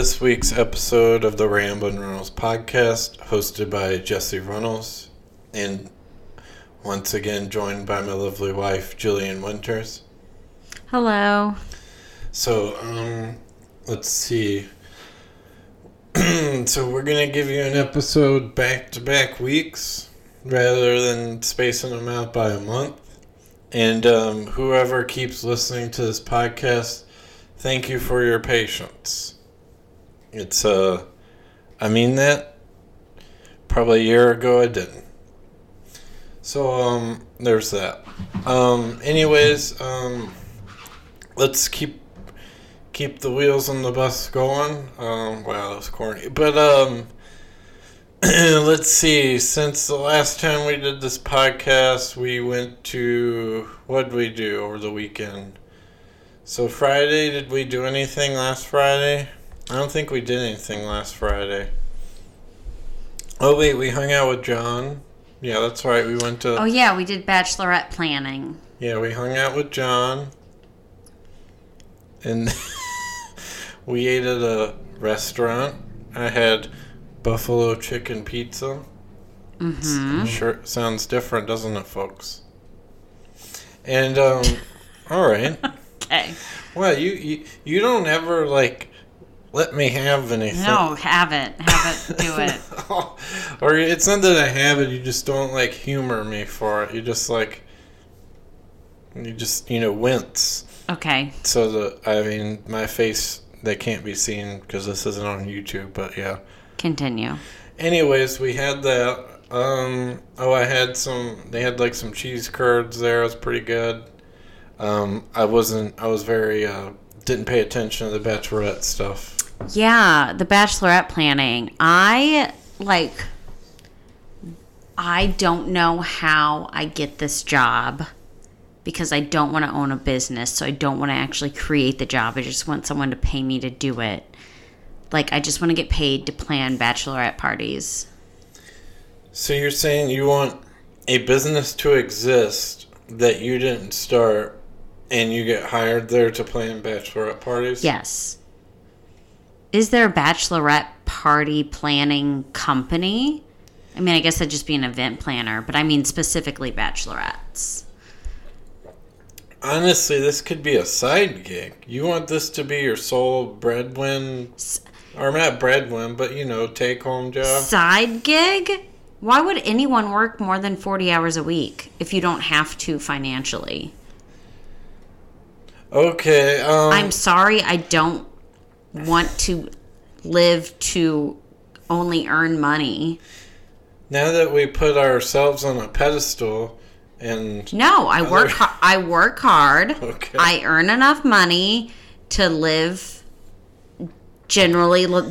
this week's episode of the Ramblin' Reynolds podcast, hosted by Jesse Reynolds, and once again joined by my lovely wife, Jillian Winters. Hello. So, um, let's see. so, we're going to give you an episode back to back weeks rather than spacing them out by a month. And um, whoever keeps listening to this podcast, thank you for your patience. It's, uh, I mean that. Probably a year ago I didn't. So, um, there's that. Um, anyways, um, let's keep keep the wheels on the bus going. Um, wow, that's corny. But, um, let's see. Since the last time we did this podcast, we went to what did we do over the weekend? So Friday, did we do anything last Friday? I don't think we did anything last Friday. Oh wait, we hung out with John. Yeah, that's right. We went to Oh yeah, we did bachelorette planning. yeah, we hung out with John, and we ate at a restaurant. I had buffalo chicken pizza. Mm-hmm. Sure, sounds different, doesn't it, folks? And um, all right. Okay. Well, you, you you don't ever like let me have anything. No, have it. Have it. Do it. or it's not that I have it. You just don't like humor me for it. You just like you just you know wince. Okay. So the I mean my face they can't be seen because this isn't on YouTube. But yeah. Continue. Anyways, we had that. Um, oh, I had some. They had like some cheese curds there. It was pretty good. Um, I wasn't. I was very. Uh, didn't pay attention to the bachelorette stuff. Yeah, the bachelorette planning. I like I don't know how I get this job because I don't want to own a business, so I don't want to actually create the job. I just want someone to pay me to do it. Like I just want to get paid to plan bachelorette parties. So you're saying you want a business to exist that you didn't start, and you get hired there to plan bachelorette parties? Yes. Is there a bachelorette party planning company? I mean, I guess I'd just be an event planner, but I mean specifically bachelorettes. Honestly, this could be a side gig. You want this to be your sole breadwin, or not breadwin, but you know, take home job. Side gig? Why would anyone work more than 40 hours a week if you don't have to financially? Okay. Um, I'm sorry, I don't want to live to only earn money. now that we put ourselves on a pedestal, and No, I work I work hard. Okay. I earn enough money to live generally li-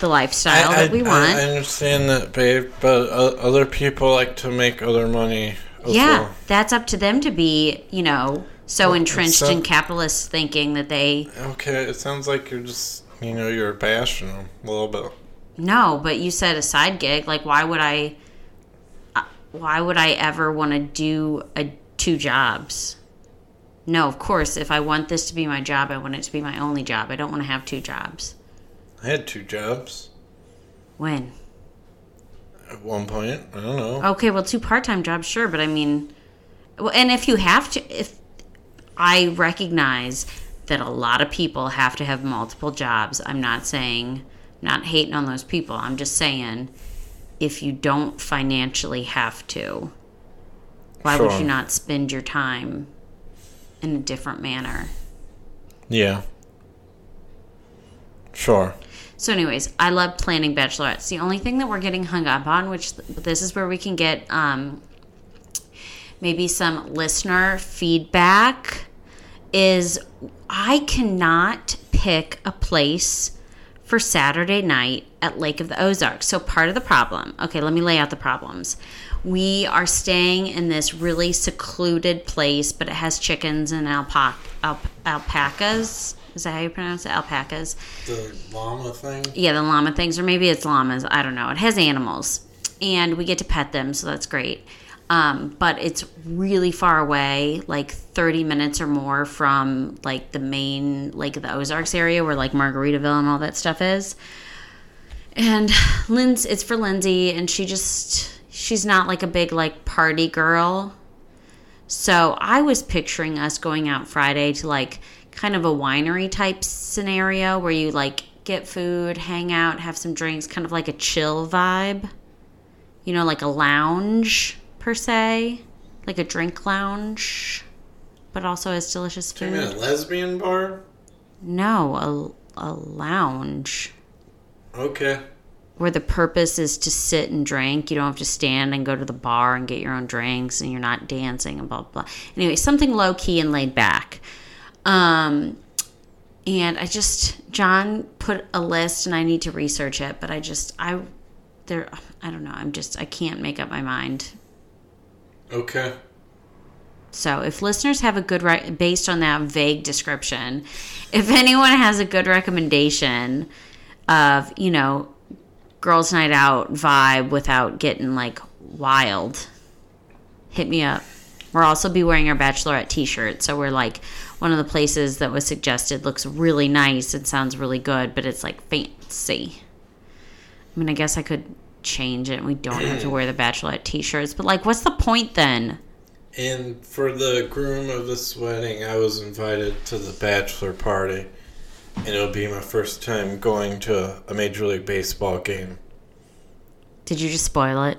the, lifestyle I, that we I- want. I understand that, babe, but uh, other people like to make other money. Yeah, well. that's up to them to be, you know, so entrenched so- in capitalist thinking that they Okay, it sounds like you're just, you know, you're bashing them a little bit. No, but you said a side gig. Like, why would I? uh, Why would I ever want to do a two jobs? No, of course. If I want this to be my job, I want it to be my only job. I don't want to have two jobs. I had two jobs When? at one point. I don't know. Okay, well, two part-time jobs, sure, but I mean, well, and if you have to, if I recognize that a lot of people have to have multiple jobs, I'm not saying, not hating on those people. I'm just saying, if you don't financially have to, why would you not spend your time in a different manner? Yeah. Sure. So, anyways, I love planning bachelorettes. The only thing that we're getting hung up on, which this is where we can get um, maybe some listener feedback, is I cannot pick a place for Saturday night at Lake of the Ozarks. So, part of the problem, okay, let me lay out the problems. We are staying in this really secluded place, but it has chickens and alpac- alp- alpacas. Is that how you pronounce it? Alpacas. The llama thing? Yeah, the llama things, or maybe it's llamas. I don't know. It has animals, and we get to pet them, so that's great. Um, but it's really far away, like 30 minutes or more from like the main like the Ozarks area where like Margaritaville and all that stuff is. And Lynn's it's for Lindsay and she just she's not like a big like party girl. So I was picturing us going out Friday to like kind of a winery type scenario where you like get food, hang out, have some drinks, kind of like a chill vibe. You know, like a lounge per se, like a drink lounge, but also has delicious You mean a lesbian bar? No, a, a lounge Okay. where the purpose is to sit and drink. You don't have to stand and go to the bar and get your own drinks and you're not dancing and blah blah. blah. Anyway, something low key and laid back. Um and I just John put a list and I need to research it, but I just I there I don't know. I'm just I can't make up my mind. Okay. So, if listeners have a good re- based on that vague description, if anyone has a good recommendation of, you know, girls night out vibe without getting like wild, hit me up. We'll also be wearing our bachelorette t-shirt, so we're like one of the places that was suggested looks really nice and sounds really good, but it's like fancy. I mean, I guess I could change it and we don't have to wear the bachelorette t-shirts, but like what's the point then? And for the groom of this wedding, I was invited to the bachelor party. And it'll be my first time going to a Major League Baseball game. Did you just spoil it?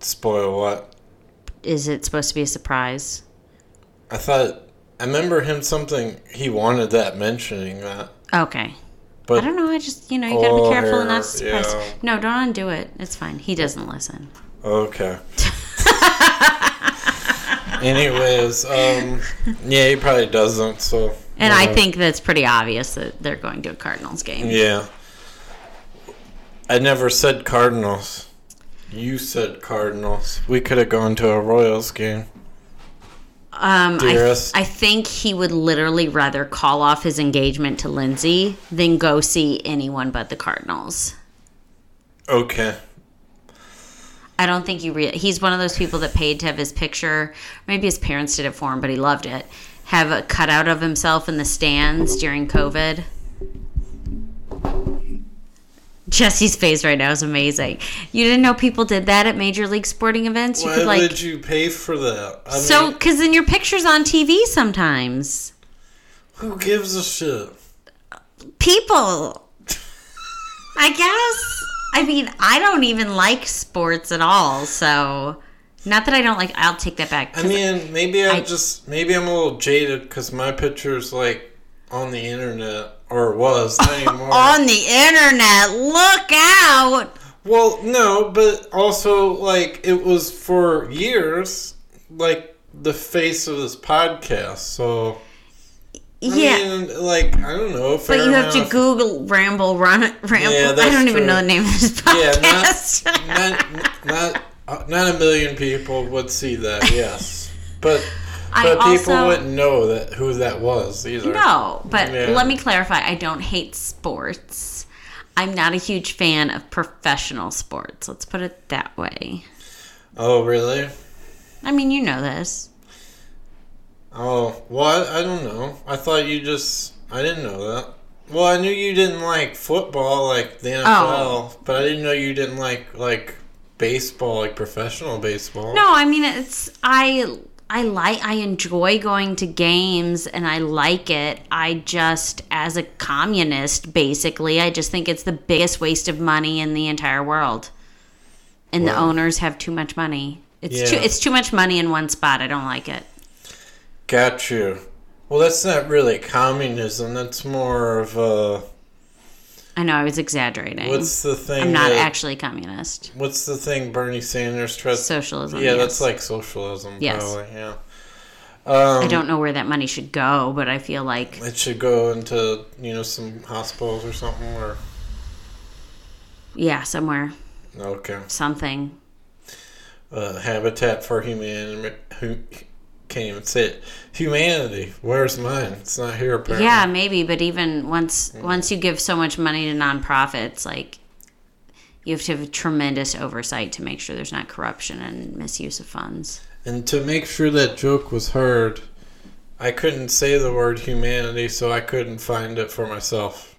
Spoil what? Is it supposed to be a surprise? I thought. I remember him something. He wanted that mentioning that. Okay. But I don't know. I just, you know, you gotta be careful and not Or, surprise. yeah. No, don't undo it. It's fine. He doesn't listen. Okay. Anyways, um, yeah, he probably doesn't. So. And I uh, think that's pretty obvious that they're going to a Cardinals game. Yeah. I never said Cardinals. You said Cardinals. We could have gone to a Royals game. Um, I, Dearest. I think he would literally rather call off his engagement to Lindsay than go see anyone but the Cardinals. Okay. I don't think you re- he's one of those people that paid to have his picture. Maybe his parents did it for him, but he loved it. Have a cutout of himself in the stands during COVID. Jesse's face right now is amazing. You didn't know people did that at major league sporting events. You Why could like would you pay for that? I so because then your picture's on TV sometimes. who gives a shit? People, I guess. I mean, I don't even like sports at all. So, not that I don't like. I'll take that back. I mean, maybe I'm I- just maybe I'm a little jaded because my picture's like on the internet or was not anymore. on the internet. Look out! well, no, but also like it was for years, like the face of this podcast. So I yeah, mean, like I don't know. but you have to Google ramble run ramble. Yeah, I don't even know the name of this Yeah, podcast. not not not, uh, not a million people would see that. Yes, but I but people also- wouldn't know that who that was either. no, but Yeah. let me clarify. I don't hate sports. I'm not a huge fan of professional sports. Let's put it that way. Oh, really? I mean, you know this. Oh, what? I don't know. I thought you just. I didn't know that. Well, I knew you didn't like football, like the NFL, Oh. but I didn't know you didn't like like baseball, like professional baseball. No, I mean it's I I like I enjoy going to games and I like it. I just as a communist basically, I just think it's the biggest waste of money in the entire world. And the owners have too much money. It's Yeah. too it's too much money in one spot. I don't like it. Got you. Well, that's not really communism. That's more of a. I know I was exaggerating. What's the thing? I'm not that- actually communist. What's the thing Bernie Sanders tries? Socialism. yeah, yes. that's like socialism. Yes. Probably. Yeah. Um, I don't know where that money should go, but I feel like It should go into you know some hospitals or something or yeah, somewhere okay. something. Uh, Habitat for Humanity. Can't even say it? Humanity. Where's mine? It's not here apparently. Yeah, maybe, but even once mm. once you give so much money to nonprofits, like you have to have tremendous oversight to make sure there's not corruption and misuse of funds. And to make sure that joke was heard, I couldn't say the word humanity, so I couldn't find it for myself.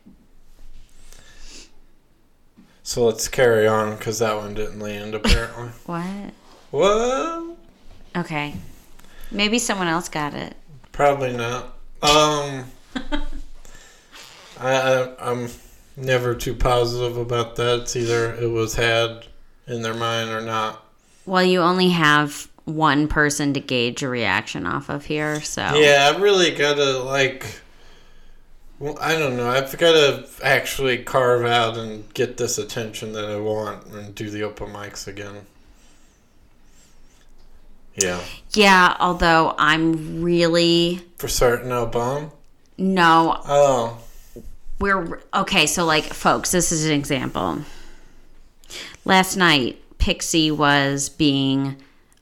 So let's carry on because that one didn't land apparently. What? what? Okay. Maybe someone else got it. Probably not. Um, I, I I'm never too positive about that. It's either it was had in their mind or not. Well, you only have one person to gauge a reaction off of here, so Yeah, I really gotta like. Well, I don't know. I've got to actually carve out and get this attention that I want and do the open mics again. Yeah, Yeah, although I'm really for certain, Obama. no, Oh, we're okay. So, like, folks, this is an example. Last night, Pixie was being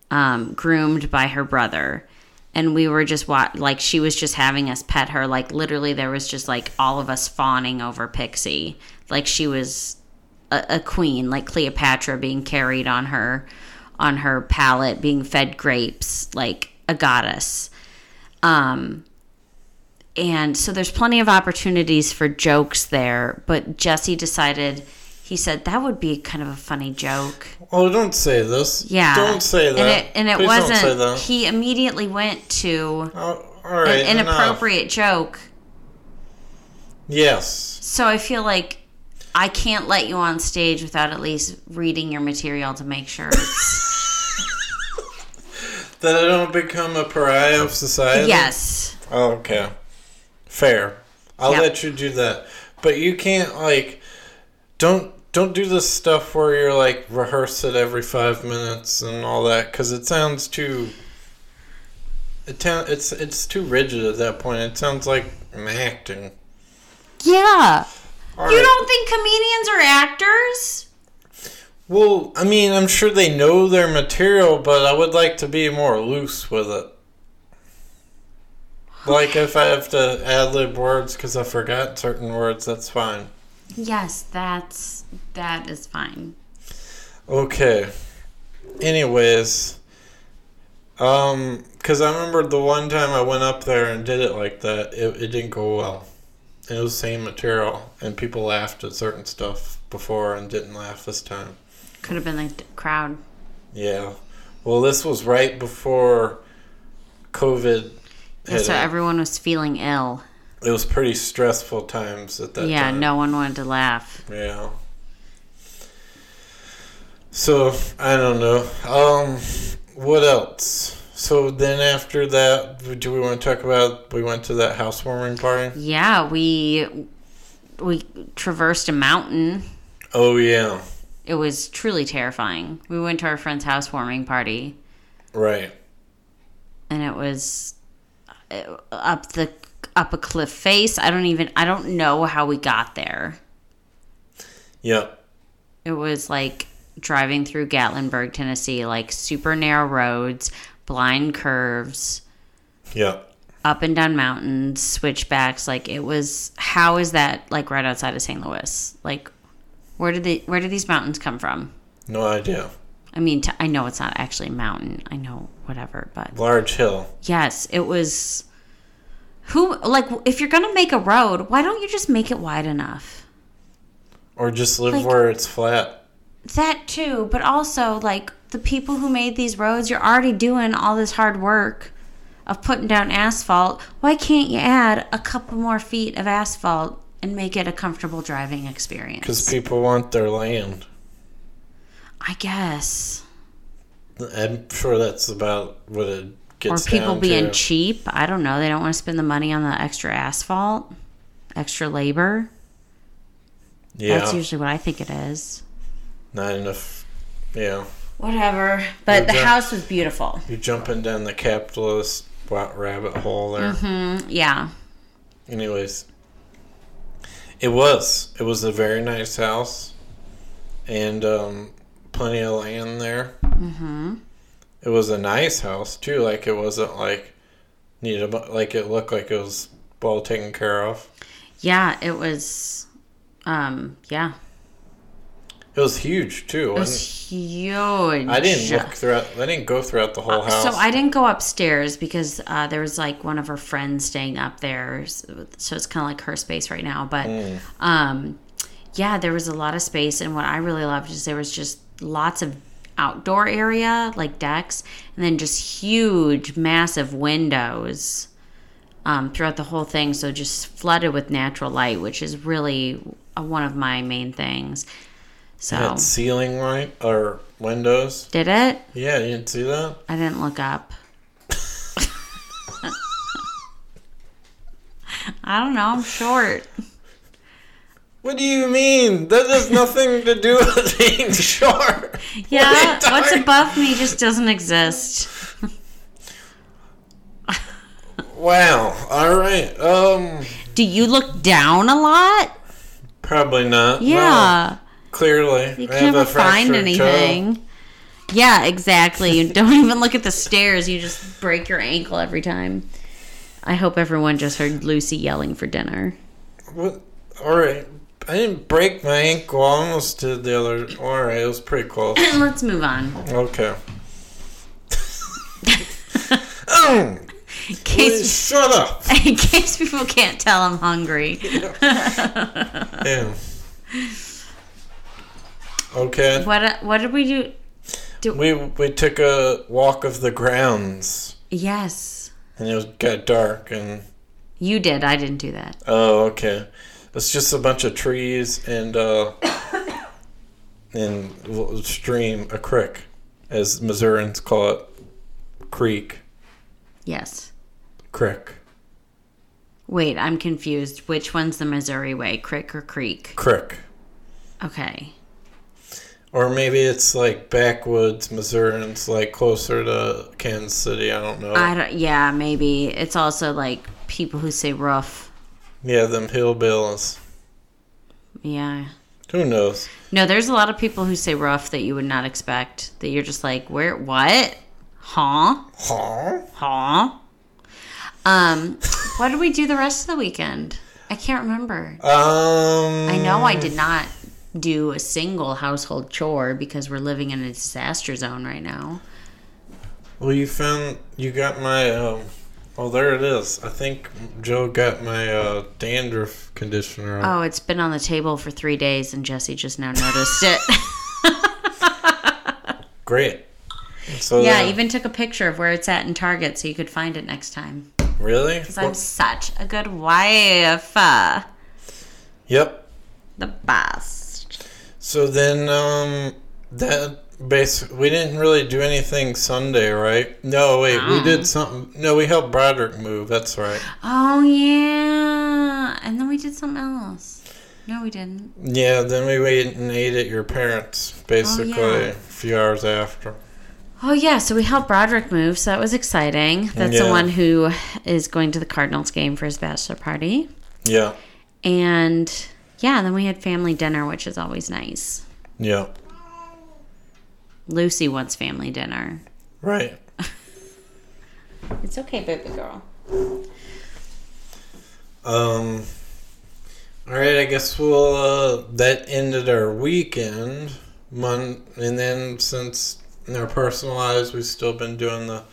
um, groomed by her brother, and we were just wa- like, she was just having us pet her. Like, literally, there was just like all of us fawning over Pixie, like she was a, a queen, like Cleopatra being carried on her on her palate, being fed grapes, like a goddess. Um, and so there's plenty of opportunities for jokes there, but Jesse decided he said that would be kind of a funny joke. oh! Don't say this. Yeah. Don't say that. And it and it Please don't say wasn't he immediately went to Oh, all right. an enough. inappropriate joke. Yes. So I feel like I can't let you on stage without at least reading your material to make sure it's That I don't become a pariah of society. Yes. Oh, okay. Fair. I'll Yep. let you do that. But you can't like don't don't do this stuff where you're like rehearse it every 5 minutes and all that cuz it sounds too it ta- it's it's too rigid at that point. It sounds like I'm acting. Yeah. All You right. don't think comedians are actors? Well, I mean, I'm sure they know their material, but I would like to be more loose with it. Like if I have to ad lib words because I forgot certain words, that's fine. Yes, that's that is fine. Okay. Anyways, um, because I remember the one time I went up there and did it like that, it, it didn't go well. It was the same material, and people laughed at certain stuff before and didn't laugh this time. Could have been like the crowd. Yeah. Well, this was right before COVID. Yeah, so it. everyone was feeling ill. it was pretty stressful times at that time. yeah, time. no one wanted to laugh. Yeah. So I don't know. Um, what else? So then after that, do we want to talk about? We went to that housewarming party. Yeah, we we traversed a mountain. Oh yeah, It was truly terrifying. We went to our friend's housewarming party, right. and it was uh, up the up a cliff face. I don't even I don't know how we got there. Yep. It was like driving through Gatlinburg, Tennessee, like super narrow roads, blind curves, Yeah. up and down mountains, switchbacks. Like it was. How is that like right outside of St. Louis? Like, where did the where did these mountains come from? No idea. I mean, t- I know it's not actually a mountain. I know whatever, but Large hill. yes, it was. Who like if you're gonna make a road, why don't you just make it wide enough? Or just live Like- where it's flat. That too, but also like the people who made these roads, you're already doing all this hard work of putting down asphalt. Why can't you add a couple more feet of asphalt and make it a comfortable driving experience? Because people want their land. I guess. I'm sure that's about what it gets. Or people being to. cheap. I don't know. They don't want to spend the money on the extra asphalt, extra labor. yeah. That's usually what I think it is. not enough. Yeah. Whatever. But Yeah, the Jack- house was beautiful. You're jumping down the capitalist rabbit hole there. Mm, yeah. Anyways, it was. It was a very nice house, and um, plenty of land there. Mm-hmm. It was a nice house too. Like it wasn't like needed. Like it looked like it was well taken care of. Yeah, it was. Um, yeah. It was huge too. It was huge. I didn't look throughout. I didn't go throughout the whole house. So I didn't go upstairs because uh, there was like one of her friends staying up there, so it's kind of like her space right now. But Mm. um, yeah, there was a lot of space, and what I really loved is there was just lots of outdoor area like decks, and then just huge, massive windows um, throughout the whole thing. So just flooded with natural light, which is really uh, one of my main things. So Had ceiling light or windows. did it? Yeah, you didn't see that. I didn't look up. I don't know. I'm short. What do you mean? That has nothing to do with being short. Yeah, What what's above me just doesn't exist. Wow. All right. Um. Do you look down a lot? Probably not. No, Yeah. Clearly. You I have can never a find fractured toe. anything. Yeah, exactly. You don't even look at the stairs. You just break your ankle every time. I hope everyone just heard Lucy yelling for dinner. What? All right. I didn't break my ankle. I almost did the other. All right. It was pretty close. Let's move on. Okay. oh, In case, shut up. in case people can't tell I'm hungry. Yeah. Okay. What what did we do? We we took a walk of the grounds, Yes. and it was got dark, and You did. I didn't do that. oh, okay. It's just a bunch of trees and uh, and stream, a creek, as Missourians call it, creek, Yes. creek, Wait, I'm confused. Which one's the Missouri way? Crick or creek? creek. Okay. Or maybe it's like backwoods Missourians, like closer to Kansas City. I don't know. I don't, yeah, maybe. It's also like people who say rough. yeah, them hillbillies. Yeah. Who knows? No, there's a lot of people who say rough that you would not expect. That you're just like, where, what? Huh? Huh? Huh? Um, what did we do the rest of the weekend? I can't remember. Um. I know I did not do a single household chore because we're living in a disaster zone right now. Well, you found you got my. Um, oh, there it is. I think Joe got my uh, dandruff conditioner. Oh, it's been on the table for three days, and Jesse just now noticed it. Great. So yeah, even took a picture of where it's at in Target so you could find it next time. really. Because I'm such a good wife. Yep. the best. So then, um, that base we didn't really do anything Sunday, right? No, wait, we did something. No, we helped Broderick move. That's right. Oh, yeah. And then we did something else. No, we didn't. Yeah. Then we went and ate at your parents, basically Oh, yeah. a few hours after. Oh, yeah. So we helped Broderick move. So that was exciting. That's the one who is going to the Cardinals game for his bachelor party. Yeah. And yeah, then we had family dinner, which is always nice. Yeah. Lucy wants family dinner. Right. It's okay, baby girl. Um. All right, I guess we'll. Uh, that ended our weekend. Mon- and then since in our personal lives, we've still been doing the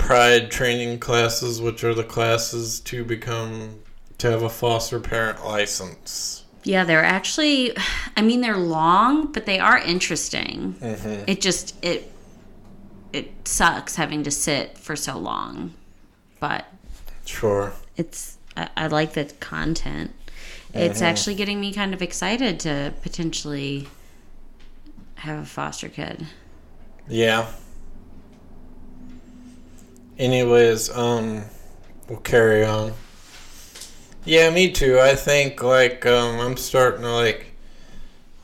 Pride training classes, which are the classes to become to have a foster parent license. Yeah, they're actually, I mean, they're long, but they are interesting. Mm-hmm. It just, it, it sucks having to sit for so long, but Sure. it's, I, I like the content. It's actually getting me kind of excited to potentially have a foster kid. Yeah. Anyways, um, we'll carry on. Yeah, me too. I think like um, I'm starting to like,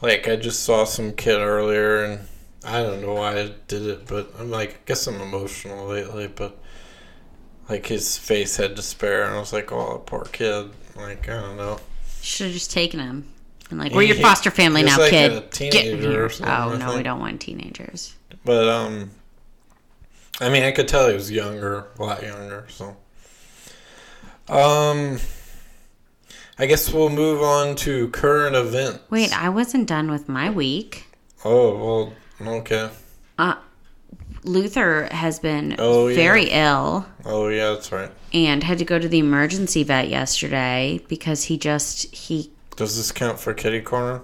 like I just saw some kid earlier, and I don't know why I did it, but I'm like, I guess I'm emotional lately, but like his face had despair, and I was like, oh, poor kid. Like I don't know. Should have just taken him. And like, we're your foster family now, like kid. Get teenager something, oh no, we don't want teenagers. But um, I mean, I could tell he was younger, a lot younger. So, um, I guess we'll move on to current event. Wait, I wasn't done with my week. Oh well, okay. Uh, Luther has been Oh, yeah. very ill Oh yeah, that's right. and had to go to the emergency vet yesterday because he just he Does this count for kitty corner?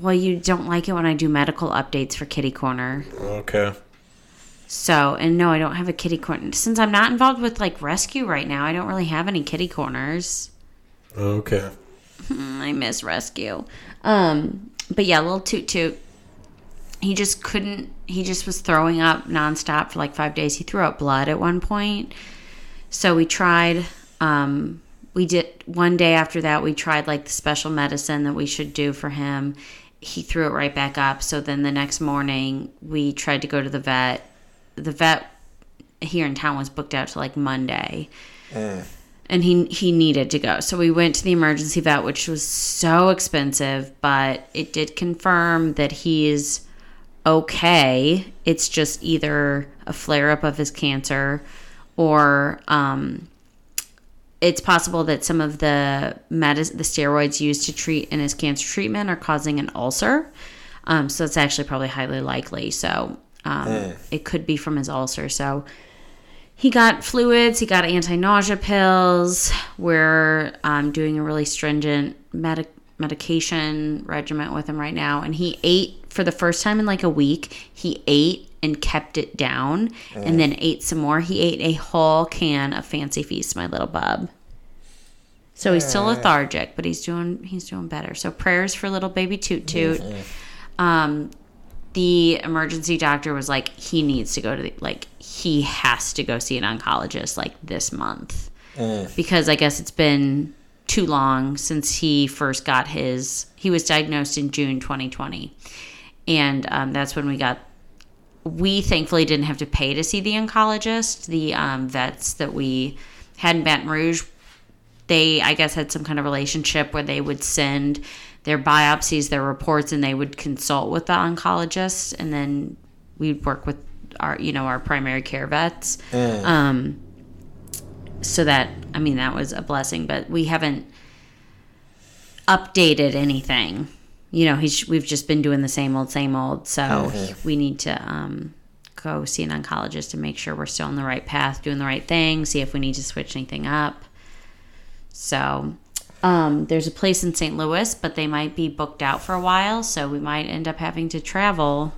well you don't like it when I do medical updates for Kitty Corner. Okay. So, and no, I don't have a kitty corner since I'm not involved with like rescue right now. I don't really have any kitty corners. Okay. Mm, I miss rescue. Um, but yeah, little toot toot. He just couldn't. He just was throwing up nonstop for like five days. He threw up blood at one point. So we tried. Um, we did one day after that. We tried like the special medicine that we should do for him. He threw it right back up. So then the next morning we tried to go to the vet. The vet here in town was booked out to like Monday and he he needed to go. So we went to the emergency vet, which was so expensive, but it did confirm that he's okay. It's just either a flare up of his cancer, or um, it's possible that some of the medis- the steroids used to treat in his cancer treatment are causing an ulcer. Um, so it's actually probably highly likely. So um, it could be from his ulcer. So he got fluids, he got anti nausea pills. We're um, doing a really stringent medic- medication regimen with him right now. And he ate for the first time in like a week. He ate and kept it down and then ate some more. He ate a whole can of Fancy Feast, my little bub. So he's still lethargic, but he's doing he's doing better. So prayers for little baby Toot Toot. Um, the emergency doctor was like, he needs to go to the, like, he has to go see an oncologist like this month. Because I guess it's been too long since he first got his, he was diagnosed in June 2020. And um, that's when we got, we thankfully didn't have to pay to see the oncologist. The um, vets that we had in Baton Rouge they i guess had some kind of relationship where they would send their biopsies their reports and they would consult with the oncologist and then we'd work with our you know our primary care vets. Um, so that i mean that was a blessing but we haven't updated anything. You know he's we've just been doing the same old same old. So we need to um, go see an oncologist to make sure we're still on the right path doing the right thing see if we need to switch anything up. So um, there's a place in St. Louis, but they might be booked out for a while, so we might end up having to travel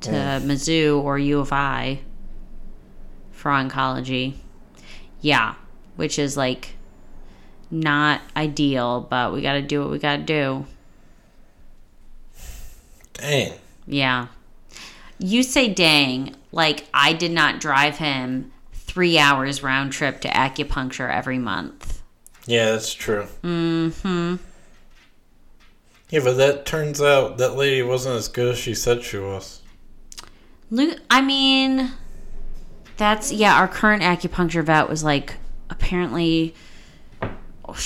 to Mizzou or U of I for oncology. Yeah, which is like not ideal, but we got to do what we got to do. Dang. Yeah. You say dang, like I did not drive him three hours round trip to acupuncture every month. Yeah, that's true. Mm-hmm. Yeah, but that turns out that lady wasn't as good as she said she was. I mean, that's yeah. Our current acupuncture vet was like apparently. oh,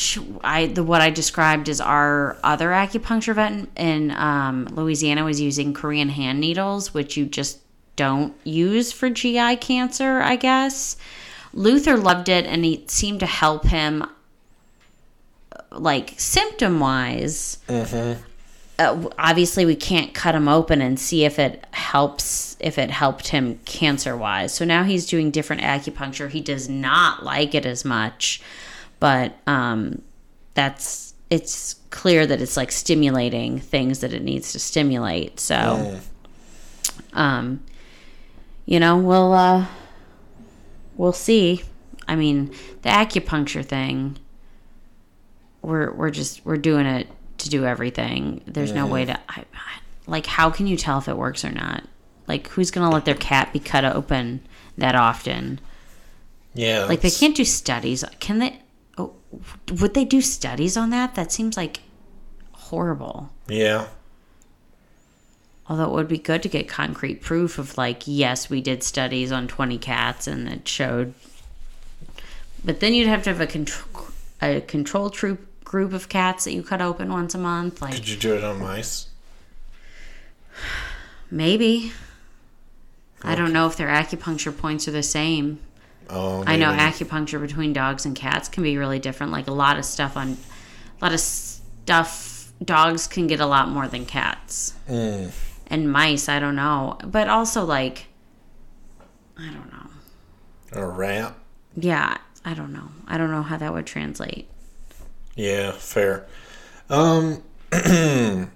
I the what I described as our other acupuncture vet in, in um, Louisiana was using Korean hand needles, which you just don't use for GI cancer. I guess Luther loved it, and it seemed to help him, like symptom wise uh, obviously we can't cut him open and see if it helps if it helped him cancer wise so now he's doing different acupuncture. He does not like it as much but um that's it's clear that it's like stimulating things that it needs to stimulate. So um you know we'll uh we'll see. I mean the acupuncture thing we're we're just we're doing it to do everything. There's no way to I, I- like how can you tell if it works or not? Like who's gonna let their cat be cut open that often? Yeah. Like they can't do studies. Can they? Oh, would they do studies on that? That seems like horrible. Yeah. Although it would be good to get concrete proof of like, yes, we did studies on 20 cats and it showed. But then you'd have to have a control a control troop group of cats that you cut open once a month. Like Could you do it on mice? maybe. I don't know if their acupuncture points are the same. Oh, I know acupuncture between dogs and cats can be really different. Like a lot of stuff on, a lot of stuff. Dogs can get a lot more than cats. Mm. And mice, I don't know. But also, like, I don't know. A rat. Yeah, I don't know. I don't know how that would translate. Yeah, fair. Um.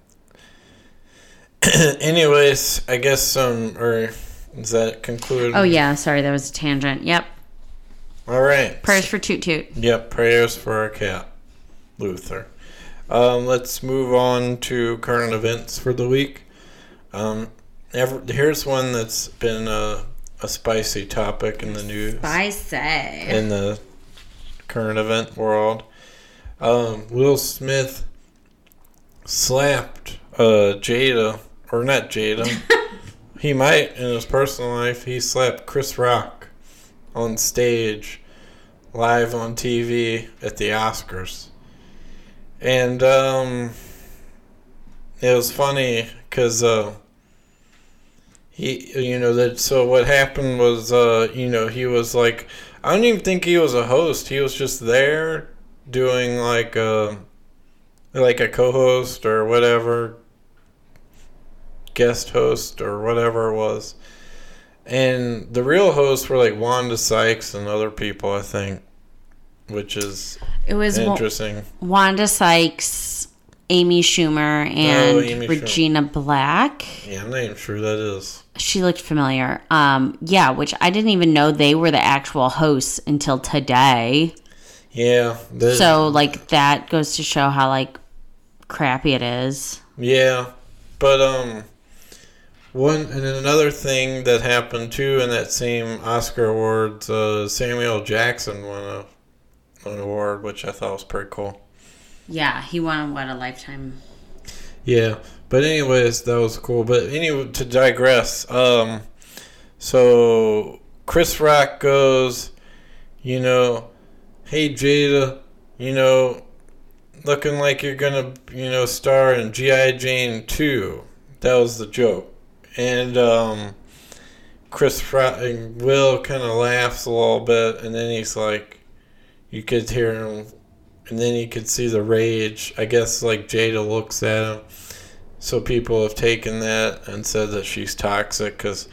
anyways, I guess um, or is that conclude? Oh, yeah, sorry, that was a tangent. Yep. All right. Prayers for Toot Toot. Yep, prayers for our cat, Luther. Um, let's move on to current events for the week. Um, ever, here's one that's been a, a spicy topic in the news Spicy. in the current event world. Um, Will Smith slapped uh, Jada, or not Jada. he might in his personal life. He slapped Chris Rock on stage, live on TV at the Oscars, and um, it was funny because uh, he, you know, that. So what happened was, uh, you know, he was like, I don't even think he was a host. He was just there doing like a, like a co-host or whatever, guest host or whatever it was. And the real hosts were like Wanda Sykes and other people, I think, which is It was Wa- interesting. Wanda Sykes, Amy Schumer, and Oh, Amy Schumer. Regina Black. Yeah, I'm not even sure that is. She looked familiar. Um, yeah, which I didn't even know they were the actual hosts until today. Yeah, So like that goes to show how like crappy it is. Yeah, but um, one and then another thing that happened too in that same Oscar awards, uh, Samuel Jackson won a an award, which I thought was pretty cool. Yeah, he won what a lifetime. Yeah, but anyways, that was cool. But anyway, to digress, um, so Chris Rock goes, you know, hey Jada, you know, looking like you're gonna, you know, star in GI Jane two. That was the joke, and um, Chris Rock and Will kind of laughs a little bit, and then he's like, you could hear him and then you could see the rage. I guess like Jada looks at him. So people have taken that and said that she's toxic because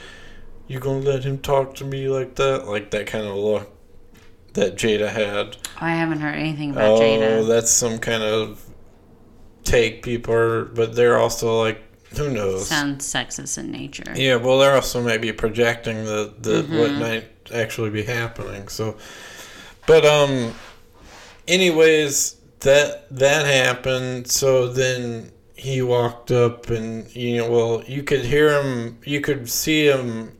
you gonna let him talk to me like that, like that kind of look that Jada had. I haven't heard anything about Oh, Jada. Oh, that's some kind of take people are, but they're also like, who knows? Sounds sexist in nature. Yeah, well, they're also maybe projecting the, the what Mm-hmm. might actually be happening. So, but um, anyways, that that happened. So then he walked up, and you know, well, you could hear him, you could see him,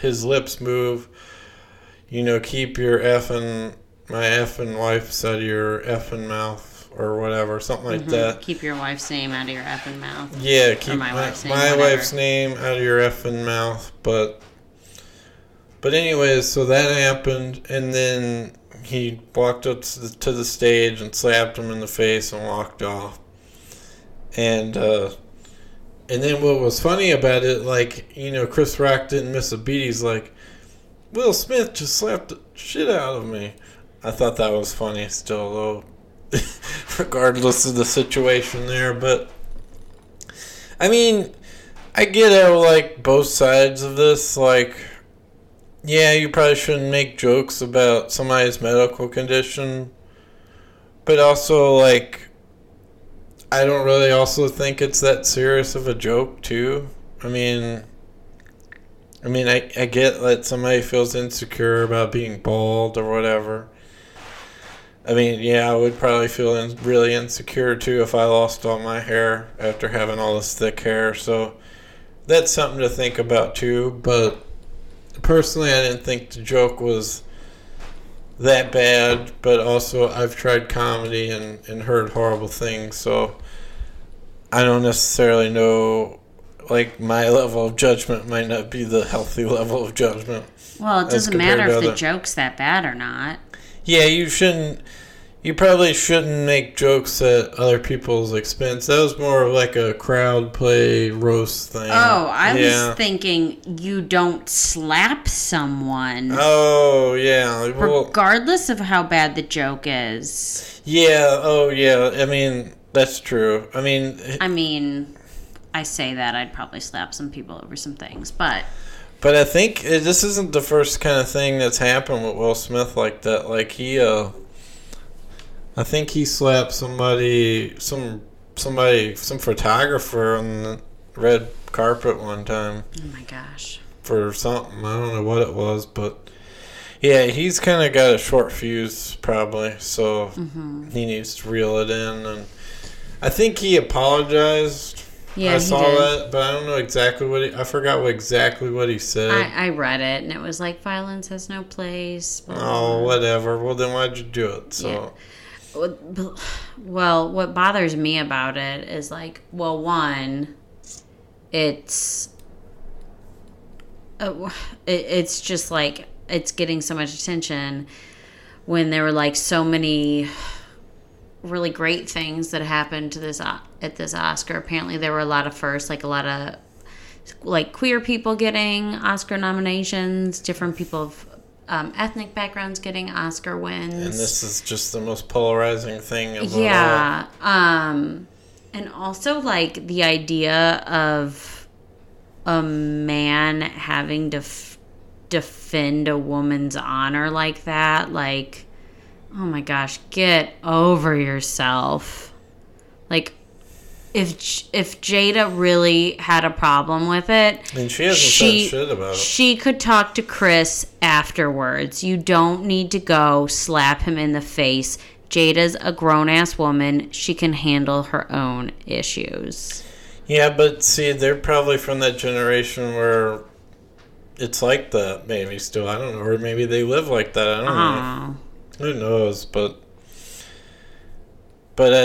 his lips move. You know, keep your effing my effing wife's out of your effing mouth or whatever, something like that. Keep your wife's name out of your effing mouth. Yeah, keep my my, wife's name, whatever. wife's name out of your effing mouth. But, but anyways, so that happened, and then he walked up to the, to the stage and slapped him in the face and walked off. And uh, and then what was funny about it, like you know, Chris Rock didn't miss a beat. He's like, Will Smith just slapped the shit out of me. I thought that was funny, still though, regardless of the situation there. But I mean, I get how like both sides of this. Like, yeah, you probably shouldn't make jokes about somebody's medical condition, but also like, I don't really also think it's that serious of a joke too. I mean. I mean, I, I get that somebody feels insecure about being bald or whatever. I mean, yeah, I would probably feel in, really insecure too if I lost all my hair after having all this thick hair. So that's something to think about too. But personally, I didn't think the joke was that bad. But also, I've tried comedy and, and heard horrible things. So I don't necessarily know. Like, my level of judgment might not be the healthy level of judgment. Well, it doesn't matter if the joke's that bad or not. Yeah, you shouldn't. you probably shouldn't make jokes at other people's expense. That was more of like a crowd play roast thing. Oh, I yeah. was thinking you don't slap someone. Oh yeah, well, regardless of how bad the joke is. yeah. Oh yeah. I mean, that's true. I mean, I mean, I say that I'd probably slap some people over some things, but but I think uh, this isn't the first kind of thing that's happened with Will Smith like that. Like he, uh, I think he slapped somebody, some somebody, some photographer on the red carpet one time. oh my gosh. for something. I don't know what it was, but yeah, he's kind of got a short fuse probably, so Mm-hmm. he needs to reel it in. And I think he apologized. Yeah, I saw did. that, but I don't know exactly what he. I forgot what exactly what he said. I, I read it and it was like violence has no place. blah, blah, oh, whatever. Well, then why'd you do it? So Well, what bothers me about it is like, well, one, it's, uh, it, it's just like it's getting so much attention when there were like so many really great things that happened to this at this Oscar. Apparently, there were a lot of firsts, like a lot of like queer people getting Oscar nominations, different people of um, ethnic backgrounds getting Oscar wins. and this is just the most polarizing thing. Yeah. Um and also like the idea of a man having to f- defend a woman's honor like that like oh my gosh, get over yourself. Like if if Jada really had a problem with it. And she hasn't she- said shit about it. she could talk to Chris afterwards. You don't need to go slap him in the face. Jada's a grown ass woman. She can handle her own issues. Yeah, but see, they're probably from that generation where it's like that. Maybe still, I don't know, or maybe they live like that. I don't know. Who knows? But but I,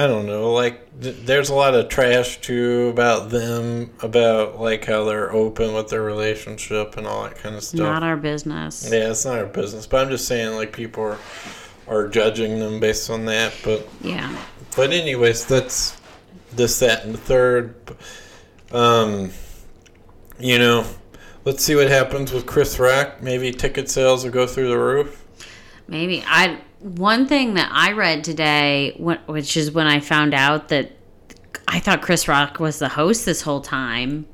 I, I don't know. Like, th- there's a lot of trash too about them, about like how they're open with their relationship and all that kind of stuff. not our business. yeah, it's not our business. But I'm just saying, like, people are are judging them based on that. But Yeah. but anyways, that's this, that, and the third. Um, you know, let's see what happens with Chris Rock. Maybe ticket sales will go through the roof. Maybe I one thing that I read today, which is when I found out that I thought Chris Rock was the host this whole time.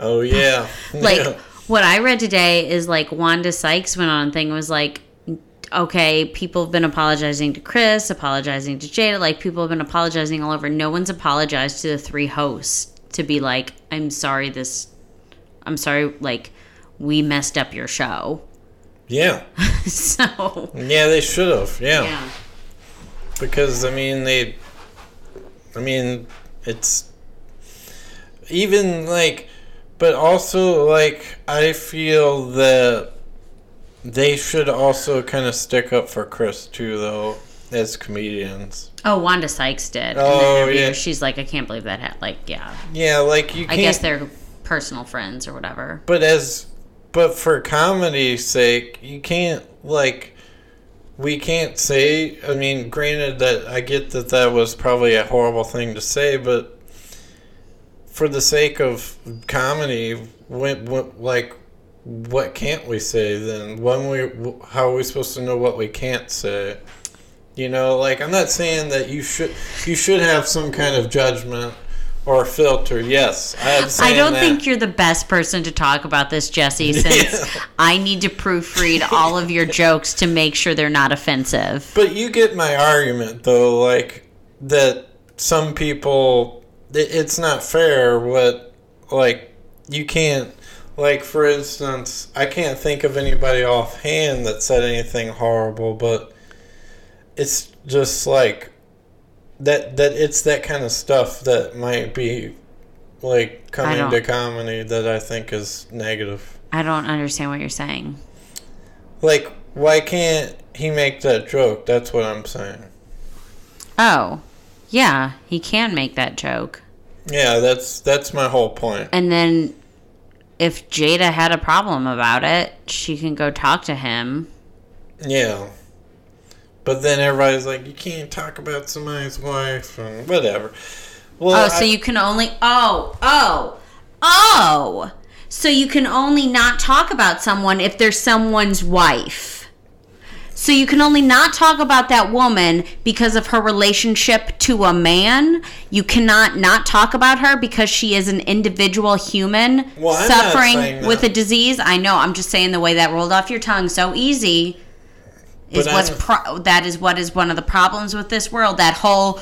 Oh yeah, like Yeah. what I read today is like Wanda Sykes went on a thing was like, okay, people have been apologizing to Chris, apologizing to Jada, like people have been apologizing all over. No one's apologized to the three hosts to be like, I'm sorry, this, I'm sorry, like we messed up your show. Yeah, so yeah. They should have. Yeah. yeah, because I mean they, I mean it's even like, but also like I feel that they should also kind of stick up for Chris too, though, as comedians. oh Wanda Sykes did. Oh, yeah. she's like, I can't believe that. Ha-. Like, yeah, Yeah, like you I guess they're personal friends or whatever. But as, but for comedy's sake, you can't like. We can't say. I mean, granted that I get that that was probably a horrible thing to say, but for the sake of comedy, when, when, like, what can't we say then? When we, how are we supposed to know what we can't say? You know, like I'm not saying that you should you should have some kind of judgment or filter. Yes, I I don't that. think you're the best person to talk about this, Jesse, since Yeah. I need to proofread all of your jokes to make sure they're not offensive. But you get my argument, though, like that some people, it's not fair. What, like, you can't, like, for instance, I can't think of anybody offhand that said anything horrible, but it's just like that. That it's that kind of stuff that might be like coming to comedy that I think is negative. I don't understand what you're saying. Like, why can't he make that joke? That's what I'm saying. Oh, yeah, he can make that joke. Yeah, that's that's my whole point. And then if Jada had a problem about it, she can go talk to him. Yeah. But then everybody's like, you can't talk about somebody's wife and whatever. Well, oh, so I, you can only oh oh oh, so you can only not talk about someone if they're someone's wife. So you can only not talk about that woman because of her relationship to a man. You cannot not talk about her because she is an individual human well, suffering with a disease. I know. I'm just saying the way that rolled off your tongue so easy is what's pro- that is what is one of the problems with this world. That whole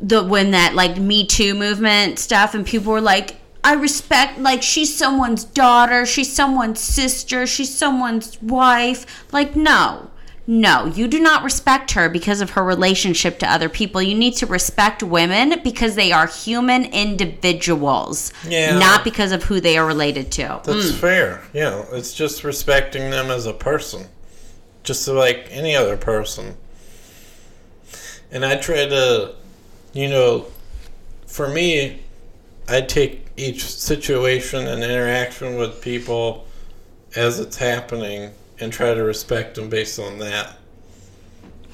the when that like Me Too movement stuff and people were like I respect like she's someone's daughter, she's someone's sister, she's someone's wife. Like no. No, you do not respect her because of her relationship to other people. You need to respect women because they are human individuals, yeah. not because of who they are related to. That's mm. fair. Yeah, it's just respecting them as a person, just like any other person. And I try to, you know, for me, I take each situation and interaction with people as it's happening and try to respect them based on that.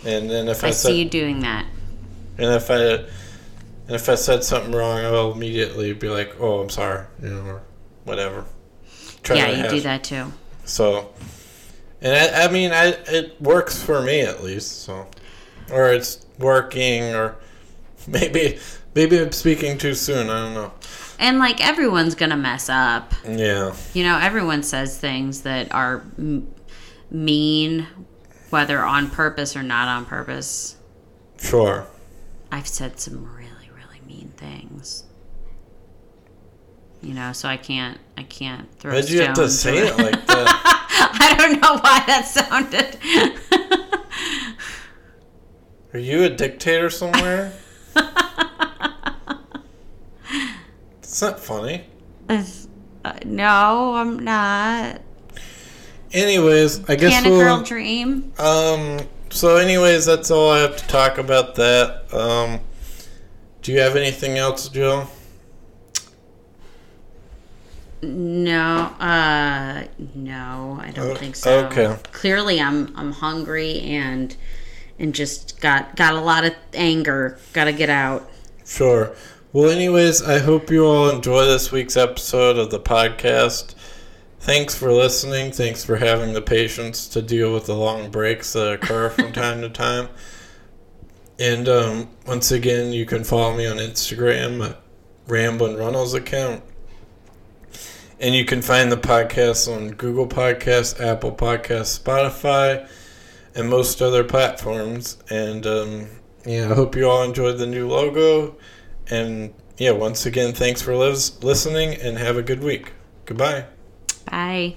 And then if I, I see you doing that, and if I and if I said something wrong, I'll immediately be like, "Oh, I'm sorry," you know, or whatever. Try yeah, you do that too. So, and I, I mean, I it works for me at least. So, or it's working, or maybe maybe I'm speaking too soon. I don't know. And like everyone's gonna mess up. Yeah. You know, everyone says things that are m- mean, whether on purpose or not on purpose. Sure. I've said some really, really mean things. You know, so I can't, I can't throw. Why'd you have to say it like that? I don't know why that sounded. Are you a dictator somewhere? It's not funny. It's, uh, no, I'm not. Anyways, I guess Can a we'll, girl dream? Um. So, anyways, that's all I have to talk about. That. Um. Do you have anything else, Joe? No, uh, no, I don't think so. Okay. Clearly, I'm I'm hungry and and just got got a lot of anger. Got to get out. Sure. Well, anyways, I hope you all enjoy this week's episode of the podcast. Thanks for listening. Thanks for having the patience to deal with the long breaks that occur from time to time. And um, once again, you can follow me on Instagram at Ramblin' Runnels account. And you can find the podcast on Google Podcasts, Apple Podcasts, Spotify, and most other platforms. And um, yeah, I hope you all enjoyed the new logo. And yeah, once again, thanks for listening and have a good week. Goodbye. Bye.